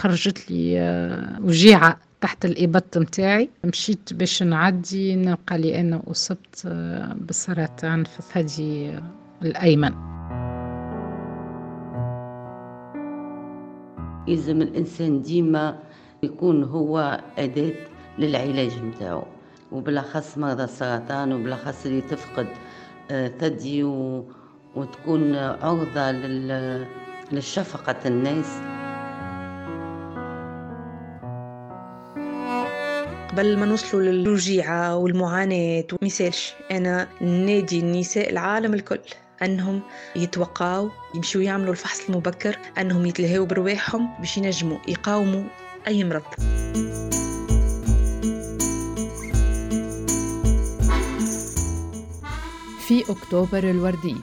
خرجت لي آه، وجيعة تحت الإبط متاعي. مشيت باش نعدي نلقى لي أنا أصبت آه، بالسرطان في الثدي الأيمن. يلزم الإنسان ديما يكون هو أداة للعلاج متاعو. وبالأخص مرضى السرطان وبالأخص اللي تفقد آه، ثدي وتكون عرضة للشفقة الناس. قبل ما نوصلوا للوجيعة والمعاناة ومثالش أنا نادي النساء العالم الكل أنهم يتوقعوا يمشوا يعملوا الفحص المبكر أنهم يتلهوا برواحهم باش ينجموا يقاوموا أي مرض. في أكتوبر الوردي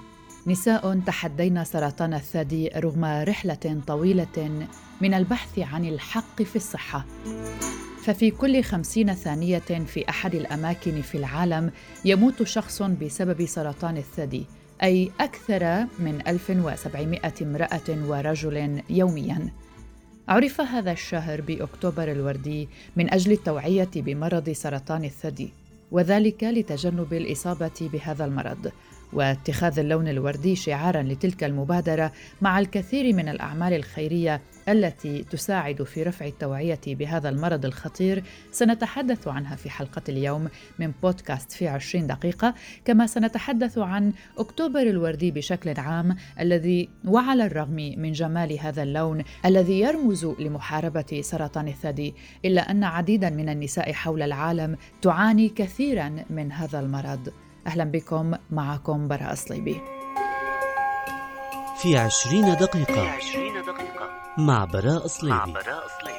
نساء تحدين سرطان الثدي رغم رحلة طويلة من البحث عن الحق في الصحة. ففي كل خمسين ثانية في أحد الأماكن في العالم يموت شخص بسبب سرطان الثدي أي أكثر من 1700 امرأة ورجل يومياً. عرف هذا الشهر بأكتوبر الوردي من أجل التوعية بمرض سرطان الثدي وذلك لتجنب الإصابة بهذا المرض. واتخاذ اللون الوردي شعارا لتلك المبادرة مع الكثير من الأعمال الخيرية التي تساعد في رفع التوعية بهذا المرض الخطير. سنتحدث عنها في حلقة اليوم من بودكاست في 20 دقيقة. كما سنتحدث عن أكتوبر الوردي بشكل عام الذي وعلى الرغم من جمال هذا اللون الذي يرمز لمحاربة سرطان الثدي إلا أن عديدا من النساء حول العالم تعاني كثيرا من هذا المرض. أهلا بكم معكم براء صليبي في عشرين دقيقة, في عشرين دقيقة مع براء صليبي, مع براء صليبي.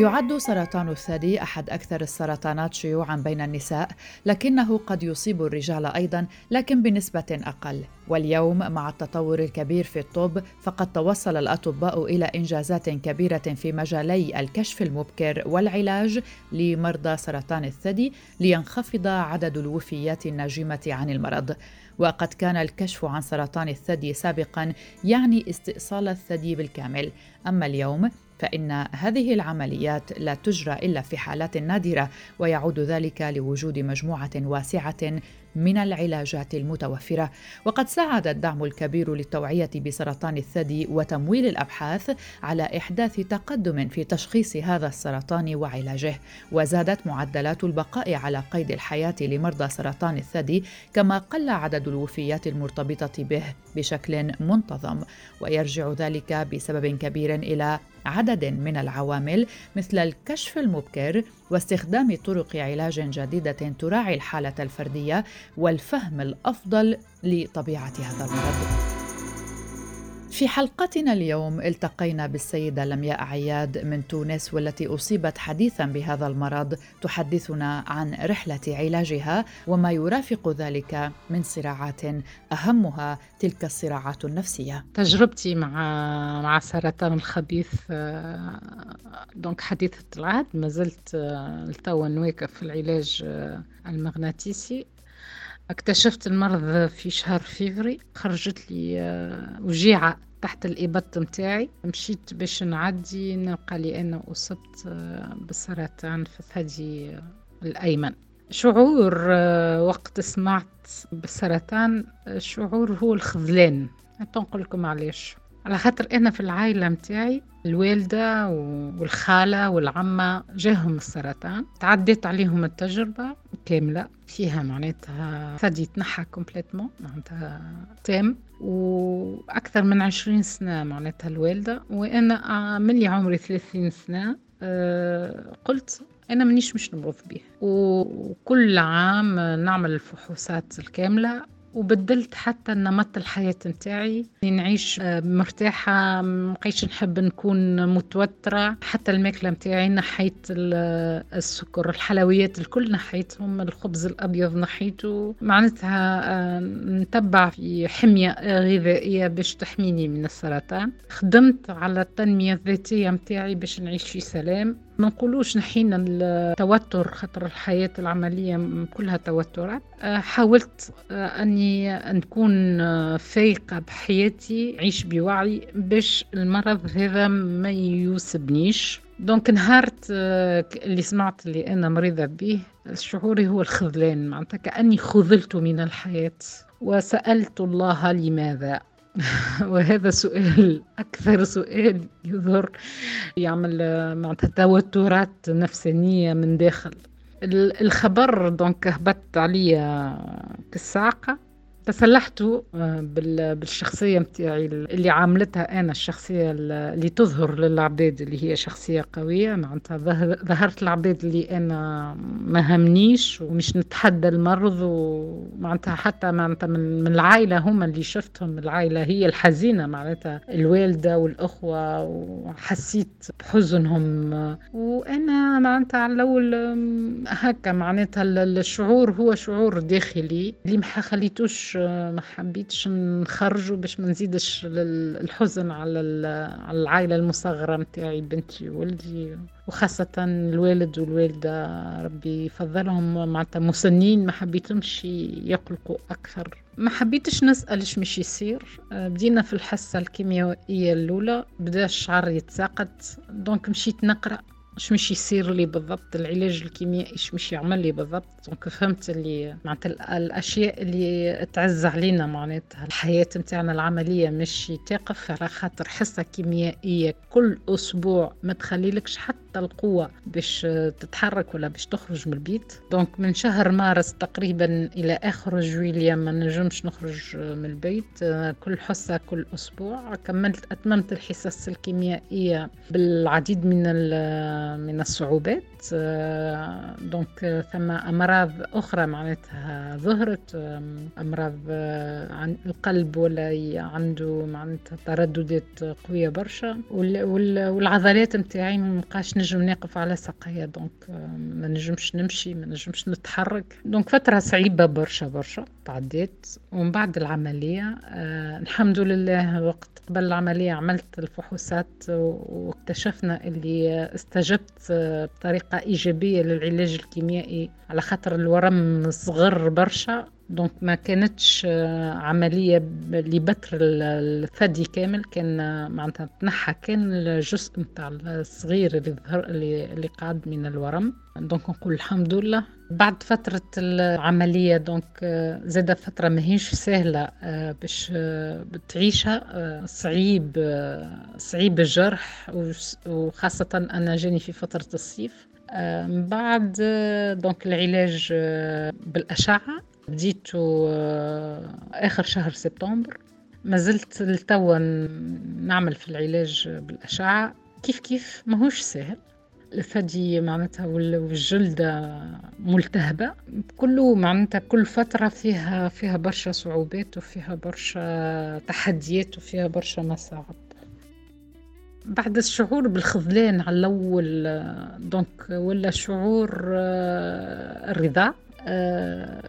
يعد سرطان الثدي أحد أكثر السرطانات شيوعا بين النساء لكنه قد يصيب الرجال أيضا لكن بنسبة أقل. واليوم مع التطور الكبير في الطب فقد توصل الأطباء إلى إنجازات كبيرة في مجالي الكشف المبكر والعلاج لمرضى سرطان الثدي لينخفض عدد الوفيات الناجمه عن المرض. وقد كان الكشف عن سرطان الثدي سابقا يعني استئصال الثدي بالكامل. أما اليوم فإن هذه العمليات لا تجرى إلا في حالات نادرة ويعود ذلك لوجود مجموعة واسعة من العلاجات المتوفرة. وقد ساعد الدعم الكبير للتوعية بسرطان الثدي وتمويل الأبحاث على إحداث تقدم في تشخيص هذا السرطان وعلاجه. وزادت معدلات البقاء على قيد الحياة لمرضى سرطان الثدي كما قل عدد الوفيات المرتبطة به بشكل منتظم. ويرجع ذلك بسبب كبير إلى عدد من العوامل مثل الكشف المبكر واستخدام طرق علاج جديدة تراعي الحالة الفردية والفهم الأفضل لطبيعة هذا المرض في حلقتنا اليوم التقينا بالسيدة لمياء عياد من تونس والتي أصيبت حديثا بهذا المرض تحدثنا عن رحلة علاجها وما يرافق ذلك من صراعات أهمها تلك الصراعات النفسية. تجربتي مع مع سرطان الخبيث آه، دونك حديثة العهد ما زلت آه، لتوا نواكب في العلاج آه، المغناطيسي. اكتشفت المرض في شهر فيفري. خرجت لي وجيعة تحت الإبط متاعي. مشيت باش نعدي نلقى لي أنا أصبت آه، بالسرطان في الثدي الأيمن. شعور آه، وقت سمعت بالسرطان شعور هو الخذلان. نقول لكم علاش. على خاطر أنا في العائلة متاعي الوالدة والخالة والعمة جاهم السرطان. تعديت عليهم التجربة كاملة فيها معناتها ثدي تنحى complètement معناتها تام. وأكثر من عشرين سنة معناتها الوالدة وأنا من لي عمري ثلاثين سنة. أه قلت أنا مانيش مش نمرض به وكل عام نعمل الفحوصات الكاملة. وبدلت حتى نمط الحياة نتاعي. نعيش آه، مرتاحة مبقيتش نحب نكون متوترة. حتى الماكلة نتاعي نحيت السكر الحلويات الكل نحيتهم الخبز الأبيض نحيته. معناتها آه، نتبع في حمية غذائية باش تحميني من السرطان. خدمت على التنمية الذاتية نتاعي باش نعيش في سلام. ما نقولوش نحينا التوتر خاطر الحياة العملية كلها توترات. آه، حاولت آه، أني نكون آه، فايقة بحياتي عيش بوعي باش المرض هذا ما يوسبنيش. دونك نهارت اللي سمعت اللي أنا مريضة به شعوري هو الخذلان. معناتها كأني خذلت من الحياة. وسألت الله لماذا؟ وهذا سؤال أكثر سؤال يظهر يعمل معناتها توترات نفسانية من داخل. الخبر دونك هبط عليا كالساقة تسلحت آه، بالشخصية متاعي اللي عاملتها أنا الشخصية اللي تظهر للعباد اللي هي شخصية قوية. معناتها ظهرت العباد اللي أنا ما همنيش ومش نتحدى المرض ومعناتها حتى معناتها من, من العائلة هم اللي شفتهم العائلة هي الحزينة معناتها الوالدة والأخوة وحسيت بحزنهم. وأنا معناتها على الأول هكا معناتها الشعور هو شعور داخلي اللي ما خليتوش ما حبيتش نخرجه باش ما نزيدش الحزن على العائلة المصغرة متاعي بنتي وولدي وخاصة الوالد والوالدة. ربي يفضلهم معناتها مسنين ما حبيتهمش يقلقوا أكثر. ما حبيتش نسأل إيش مش يصير. بدينا في الحصة الكيميائية الأولى بدأ الشعر يتساقط. donc مشيت نقرأ. اش مش يصير لي بالضبط العلاج الكيميائي اش مش يعمل لي بالضبط. donc فهمت اللي معناتها الأشياء اللي تعز علينا معناتها. الحياة نتاعنا العملية مش تقف على خاطر حصه كيميائية كل أسبوع. ما تخليلكش حتى القوة باش تتحرك ولا باش تخرج من البيت. donc من شهر مارس تقريبا إلى آخر جويليا ما نجمش نخرج من البيت. كل حصة كل أسبوع. كملت أتممت الحصص الكيميائيه بالعديد من من الصعوبات. donc ثم أمراض أخرى معناتها ظهرت. أمراض عن القلب ولا عنده معناتها ترددات قوية برشا. والعضلات متاعي ما نجم نقف على ساقيا donc آه، ما نجمش نمشي ما نجمش نتحرك. donc فترة صعيبة برشا برشا تعديت. ومن بعد العملية الحمد لله وقت قبل العملية عملت الفحوصات واكتشفنا اللي استجبت بطريقة إيجابية للعلاج الكيميائي على خاطر الورم صغر برشا. donc ما كانتش عملية لبتر الثدي كامل كان معناتها تنحى كان الجزء نتاع الصغير اللي ظهر اللي قعد من الورم. donc نقول الحمد لله بعد فترة العملية donc زاد فترة ماهيش سهلة باش بتعيشها صعيب صعيب الجرح وخاصة أنا جاني في فترة الصيف. من بعد donc العلاج بالأشعة. بديته آخر شهر سبتمبر. ما زلت لتوا نعمل في العلاج بالأشعة. كيف كيف؟ ماهوش سهل. الثدي معناتها والجلدة ملتهبة. كله معناتها كل فترة فيها فيها برشا صعوبات وفيها برشا تحديات وفيها برشا مصاعب. بعد الشعور بالخذلان على الأول دونك ولا شعور آه، الرضا آه،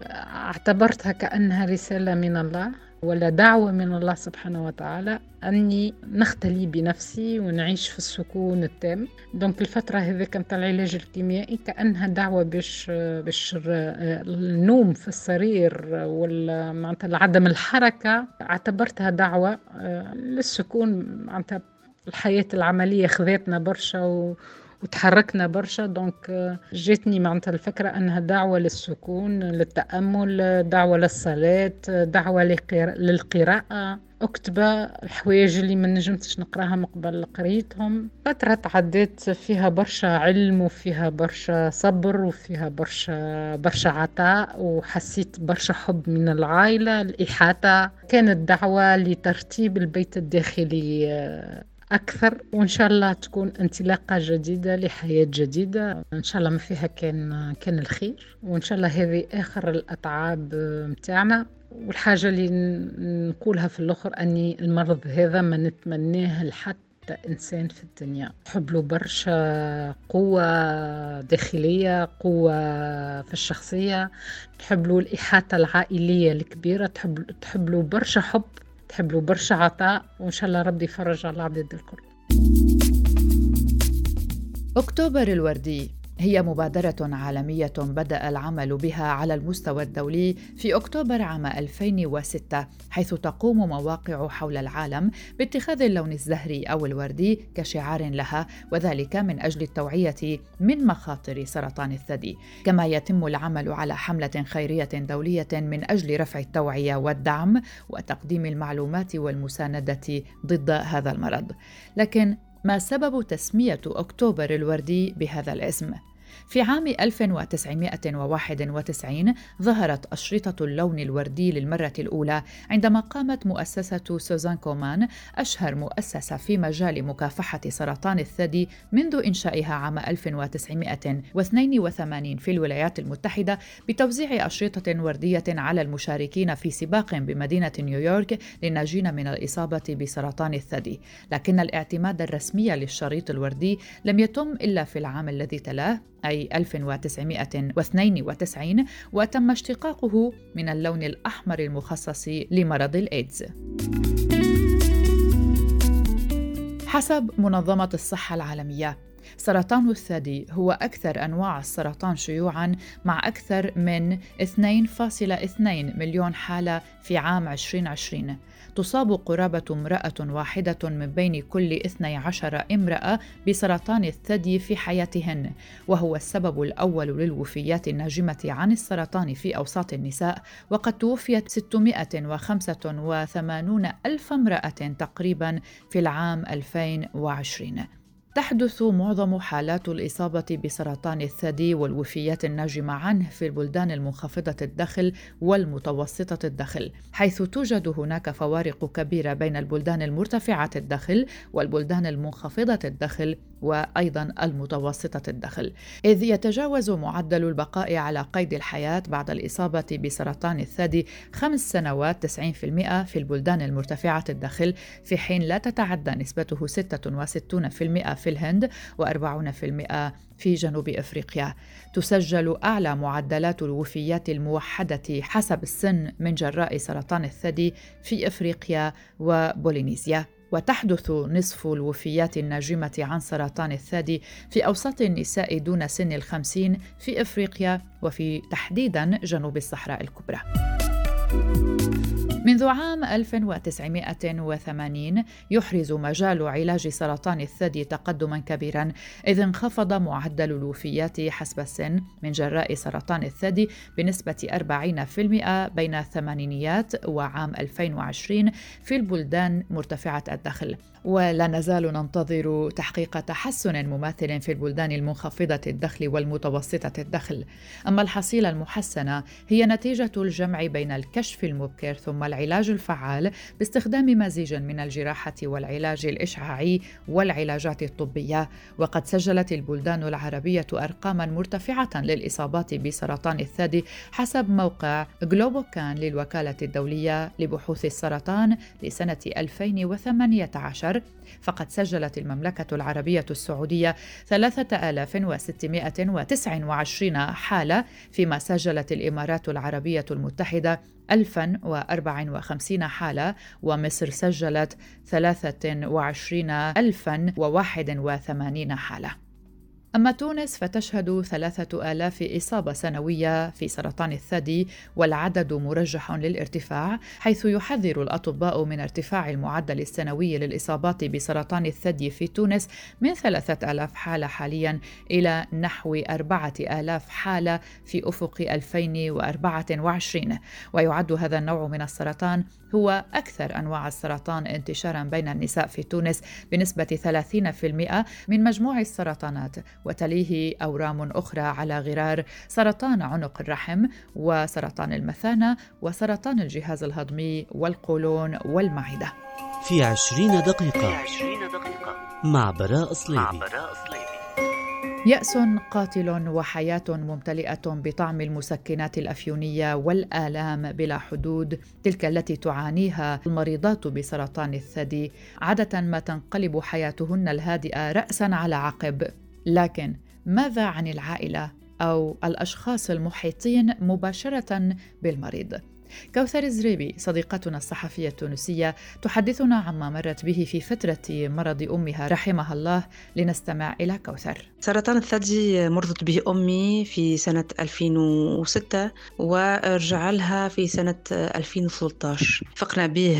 اعتبرتها كأنها رسالة من الله ولا دعوة من الله سبحانه وتعالى أني نختلي بنفسي ونعيش في السكون التام. دونك الفترة هذه كانت العلاج الكيميائي كأنها دعوة باش باش النوم في السرير ولا معناتها عدم الحركة. اعتبرتها دعوة آه، للسكون معناتها الحياة العملية خذتنا برشا و وتحركنا برشا. دونك جاتني معناتها الفكرة أنها دعوة للسكون للتأمل دعوة للصلاة دعوة للقراءة. أكتبة الحوايج اللي ما نجمتش نقراها مقبل قريتهم. فترة تعديت فيها برشا علم وفيها برشا صبر وفيها برشا برشا عطاء وحسيت برشا حب من العائلة. الإحاطة كانت دعوة لترتيب البيت الداخلي أكثر. وإن شاء الله تكون انطلاقة جديدة لحياة جديدة. إن شاء الله ما فيها كان كان الخير. وإن شاء الله هذه آخر الأتعاب متاعنا. والحاجة اللي نقولها في الآخر أني المرض هذا ما نتمناه لحتى إنسان في الدنيا. تحب له برشا قوة داخلية قوة في الشخصية. تحب له الإحاطة العائلية الكبيرة. تحب, تحب له برشا حب تحب له برشا عطاء وإن شاء الله ربي يفرج على العباد الكل. أكتوبر الوردي هي مبادرة عالمية بدأ العمل بها على المستوى الدولي في أكتوبر عام 2006 حيث تقوم مواقع حول العالم باتخاذ اللون الزهري أو الوردي كشعار لها وذلك من أجل التوعية من مخاطر سرطان الثدي كما يتم العمل على حملة خيرية دولية من أجل رفع التوعية والدعم وتقديم المعلومات والمساندة ضد هذا المرض لكن ما سبب تسمية أكتوبر الوردي بهذا الاسم؟ في عام 1991 ظهرت أشرطة اللون الوردي للمرة الأولى عندما قامت مؤسسة سوزان كومان أشهر مؤسسة في مجال مكافحة سرطان الثدي منذ إنشائها عام 1982 في الولايات المتحدة بتوزيع أشرطة وردية على المشاركين في سباق بمدينة نيويورك للناجين من الإصابة بسرطان الثدي. لكن الاعتماد الرسمي للشريط الوردي لم يتم إلا في العام الذي تلاه أي 1992 وتم اشتقاقه من اللون الأحمر المخصص لمرض الإيدز. حسب منظمة الصحة العالمية سرطان الثدي هو أكثر أنواع السرطان شيوعاً مع أكثر من 2.2 مليون حالة في عام 2020 تصاب قرابة امرأة واحدة من بين كل 12 امرأة بسرطان الثدي في حياتهن وهو السبب الأول للوفيات الناجمة عن السرطان في أوساط النساء وقد توفيت 685 ألف امرأة تقريبا في العام 2020 تحدث معظم حالات الإصابة بسرطان الثدي والوفيات الناجمة عنه في البلدان المنخفضة الدخل والمتوسطة الدخل، حيث توجد هناك فوارق كبيرة بين البلدان المرتفعة الدخل والبلدان المنخفضة الدخل وأيضا المتوسطة الدخل. إذ يتجاوز معدل البقاء على قيد الحياة بعد الإصابة بسرطان الثدي خمس سنوات 90% في البلدان المرتفعة الدخل في حين لا تتعدى نسبته 66% في الهند و40% في جنوب إفريقيا. تسجل أعلى معدلات الوفيات الموحدة حسب السن من جراء سرطان الثدي في إفريقيا وبولينيزيا. وتحدث نصف الوفيات الناجمة عن سرطان الثدي في أوساط النساء دون سن الخمسين في إفريقيا وفي تحديدا جنوب الصحراء الكبرى. منذ عام 1980 يحرز مجال علاج سرطان الثدي تقدما كبيرا إذ انخفض معدل الوفيات حسب السن من جراء سرطان الثدي بنسبة 40% بين الثمانينيات وعام 2020 في البلدان مرتفعة الدخل. ولا نزال ننتظر تحقيق تحسن مماثل في البلدان المنخفضة الدخل والمتوسطة الدخل. أما الحصيلة المحسنة هي نتيجة الجمع بين الكشف المبكر ثم العلاج الفعال باستخدام مزيج من الجراحة والعلاج الإشعاعي والعلاجات الطبية. وقد سجلت البلدان العربية أرقاما مرتفعة للإصابات بسرطان الثدي حسب موقع جلوبوكان للوكالة الدولية لبحوث السرطان لسنة 2018 فقد سجلت المملكة العربية السعودية 3629 حالة فيما سجلت الإمارات العربية المتحدة 1054 حالة ومصر سجلت 23081 حالة. أما تونس فتشهد ثلاثة آلاف إصابة سنوية في سرطان الثدي والعدد مرجح للارتفاع حيث يحذر الأطباء من ارتفاع المعدل السنوي للإصابات بسرطان الثدي في تونس من ثلاثة آلاف حالة حاليا إلى نحو أربعة آلاف حالة في أفق 2024 ويعد هذا النوع من السرطان هو أكثر أنواع السرطان انتشارا بين النساء في تونس بنسبة 30% من مجموع السرطانات وتليه أورام أخرى على غرار سرطان عنق الرحم وسرطان المثانة وسرطان الجهاز الهضمي والقولون والمعدة. في عشرين دقيقة, في عشرين دقيقة مع براء صليبي, مع براء صليبي. يأس قاتل وحياة ممتلئة بطعم المسكنات الأفيونية والآلام بلا حدود تلك التي تعانيها المريضات بسرطان الثدي. عادة ما تنقلب حياتهن الهادئة رأسا على عقب. لكن ماذا عن العائلة أو الأشخاص المحيطين مباشرة بالمريض؟ كوثر الزريبي صديقتنا الصحفية التونسية تحدثنا عما مرت به في فترة مرض أمها رحمها الله. لنستمع إلى كوثر. سرطان الثدي مرضت به أمي في سنة 2006 ورجع لها في سنة 2013 فقنا به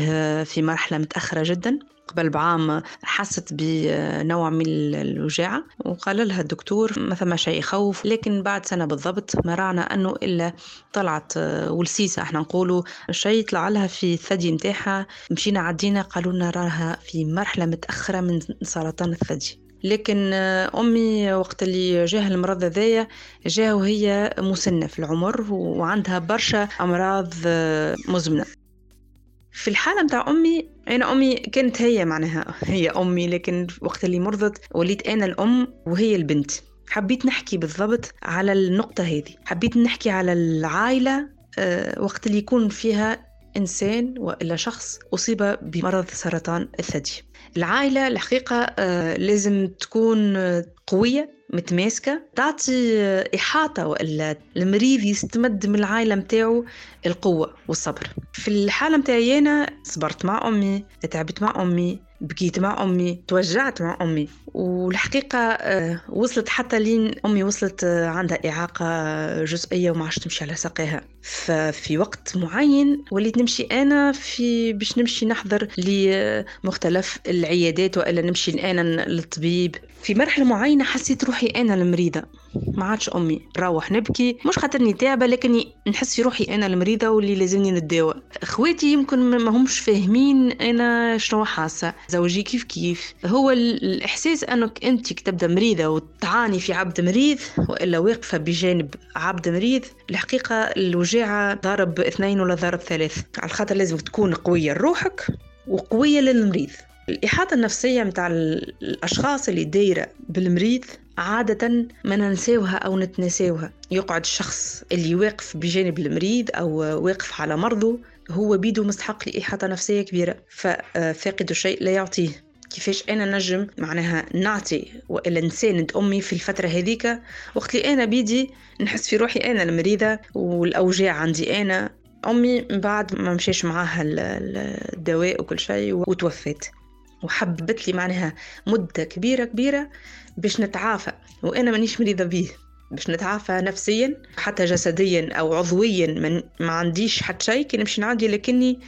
في مرحلة متأخرة جدا. قبل بعام حست بنوع من الوجاعة وقال لها الدكتور ما ثم شيء يخوف لكن بعد سنة بالضبط مرعنا أنه إلا طلعت ولسيسة إحنا نقولوا شيء طلع لها في الثدي متاعها مشينا عدينا قالوا لنا راها في مرحلة متأخرة من سرطان الثدي. لكن أمي وقت اللي جاه المرض هذايا جاه وهي مسنة في العمر وعندها برشا أمراض مزمنة. في الحالة متاع أمي أنا أمي كانت هي معناها هي أمي لكن وقت اللي مرضت وليت أنا الأم وهي البنت. حبيت نحكي بالضبط على النقطة هذه. حبيت نحكي على العائلة آه، وقت اللي يكون فيها إنسان وإلا شخص أصيب بمرض سرطان الثدي. العائلة الحقيقة آه، لازم تكون قوية. متماسكة تعطي إحاطة وإلا المريض يستمد من العائلة متاعه القوة والصبر. في الحالة متاعي أنا صبرت مع أمي تعبت مع أمي بكيت مع أمي توجعت مع أمي. والحقيقة آه، وصلت حتى لين أمي وصلت آه، عندها إعاقة جزئية وما عادش تمشي على ساقيها. ففي وقت معين وليت نمشي أنا في باش نمشي نحضر لمختلف العيادات وإلا نمشي أنا للطبيب. في مرحلة معينة حسيت روحي أنا المريضة. ما عادش أمي. نروح نبكي. مش خاطرني تعبة لكن نحس في روحي أنا المريضة واللي لازمني نتداوى. أخواتي يمكن ما همش فاهمين أنا شنو حاسة. زوجي كيف كيف. هو الإحساس أنك أنت تبدأ مريضة وتعاني في عبد مريض وإلا واقفة بجانب عبد مريض الحقيقة الوجاعة ضارب اثنين ولا ضارب ثلاث. على خاطر لازم تكون قوية لروحك وقوية للمريض. الإحاطة النفسية متاع الأشخاص اللي دايرة بالمريض عادة ما ننساوها أو نتنساوها يقعد الشخص اللي واقف بجانب المريض أو واقف على مرضه هو بيدو مستحق لإحاطة نفسية كبيرة. ففاقد الشيء لا يعطيه. كيفاش أنا نجم معناها نعطي وإلا نساند أمي في الفترة هذيك وقت اللي أنا بيدي نحس في روحي أنا المريضة والأوجاع عندي أنا. أمي من بعد ما مشيش معاها الدواء وكل شيء وتوفت وحبت لي معناها مدة كبيرة كبيرة باش نتعافى وأنا مانيش مريضة بيه باش نتعافى نفسيا حتى جسديا أو عضويا من ما عنديش حتى شيء كي نمشي نعدي لكني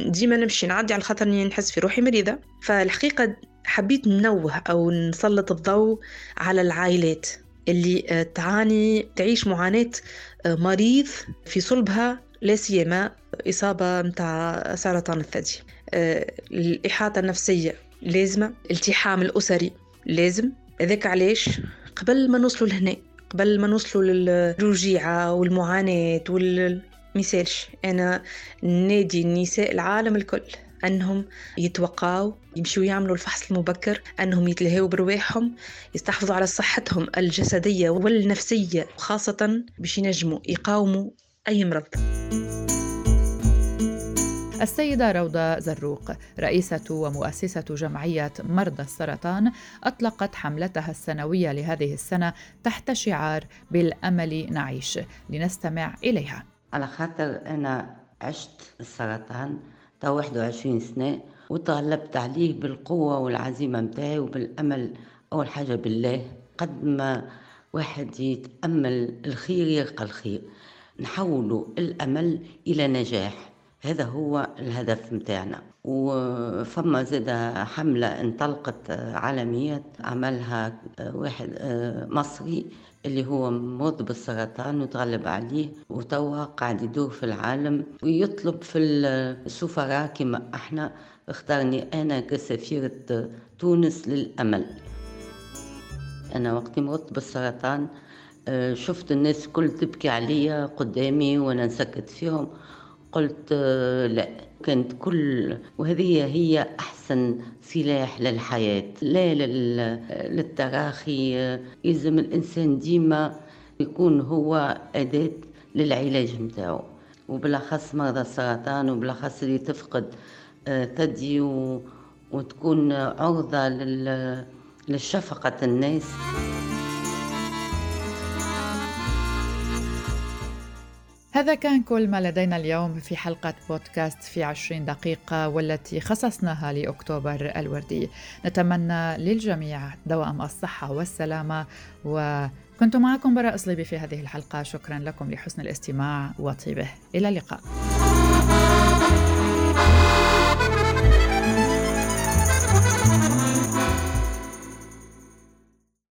ديما نمشي نعدي على خاطر نحس في روحي مريضة. فالحقيقة حبيت ننوه أو نسلط الضوء على العائلات اللي تعاني تعيش معاناة مريض في صلبها لا سيما إصابة متاع سرطان الثدي. الإحاطة النفسية لازمة. التحام الأسري لازم. ذاك علاش؟ قبل ما نوصلوا لهنا قبل ما نوصلوا للوجيعة والمعاناة والمثالش أنا نادي النساء العالم الكل أنهم يتوقعوا يمشوا يعملوا الفحص المبكر أنهم يتلهوا برواحهم يستحفظوا على صحتهم الجسدية والنفسية خاصة باش ينجموا يقاوموا أي مرض. السيدة روضة زروق رئيسة ومؤسسة جمعية مرضى السرطان أطلقت حملتها السنوية لهذه السنة تحت شعار بالأمل نعيش. لنستمع إليها. على خاطر أنا عشت السرطان تا 21 سنة وتغلبت عليه بالقوة والعزيمة متاعي وبالأمل أول حاجة بالله. قد ما واحد يتأمل الخير يلقى الخير. نحولوا الأمل إلى نجاح. هذا هو الهدف متاعنا. وفما زاد حملة انطلقت عالمية عملها واحد مصري اللي هو مرض بالسرطان وتغلب عليه وتوا قاعد يدور في العالم ويطلب في السفراء كما إحنا. اختارني أنا كسفيرة تونس للأمل. أنا وقت مرضت بالسرطان شفت الناس كل تبكي عليا قدامي وأنا نسكت فيهم. قلت لا. كانت كل وهذه هي أحسن سلاح للحياة. لا للتراخي يلزم الإنسان ديما يكون هو أداة للعلاج متاعه وبالأخص مرضى السرطان وبالأخص اللي تفقد آه، ثدي وتكون عرضة للشفقة الناس. هذا كان كل ما لدينا اليوم في حلقة بودكاست في عشرين دقيقة والتي خصصناها لأكتوبر الوردي. نتمنى للجميع دوام الصحة والسلامة وكنت معكم براء صليبي في هذه الحلقة. شكرا لكم لحسن الاستماع وطيبه. إلى اللقاء.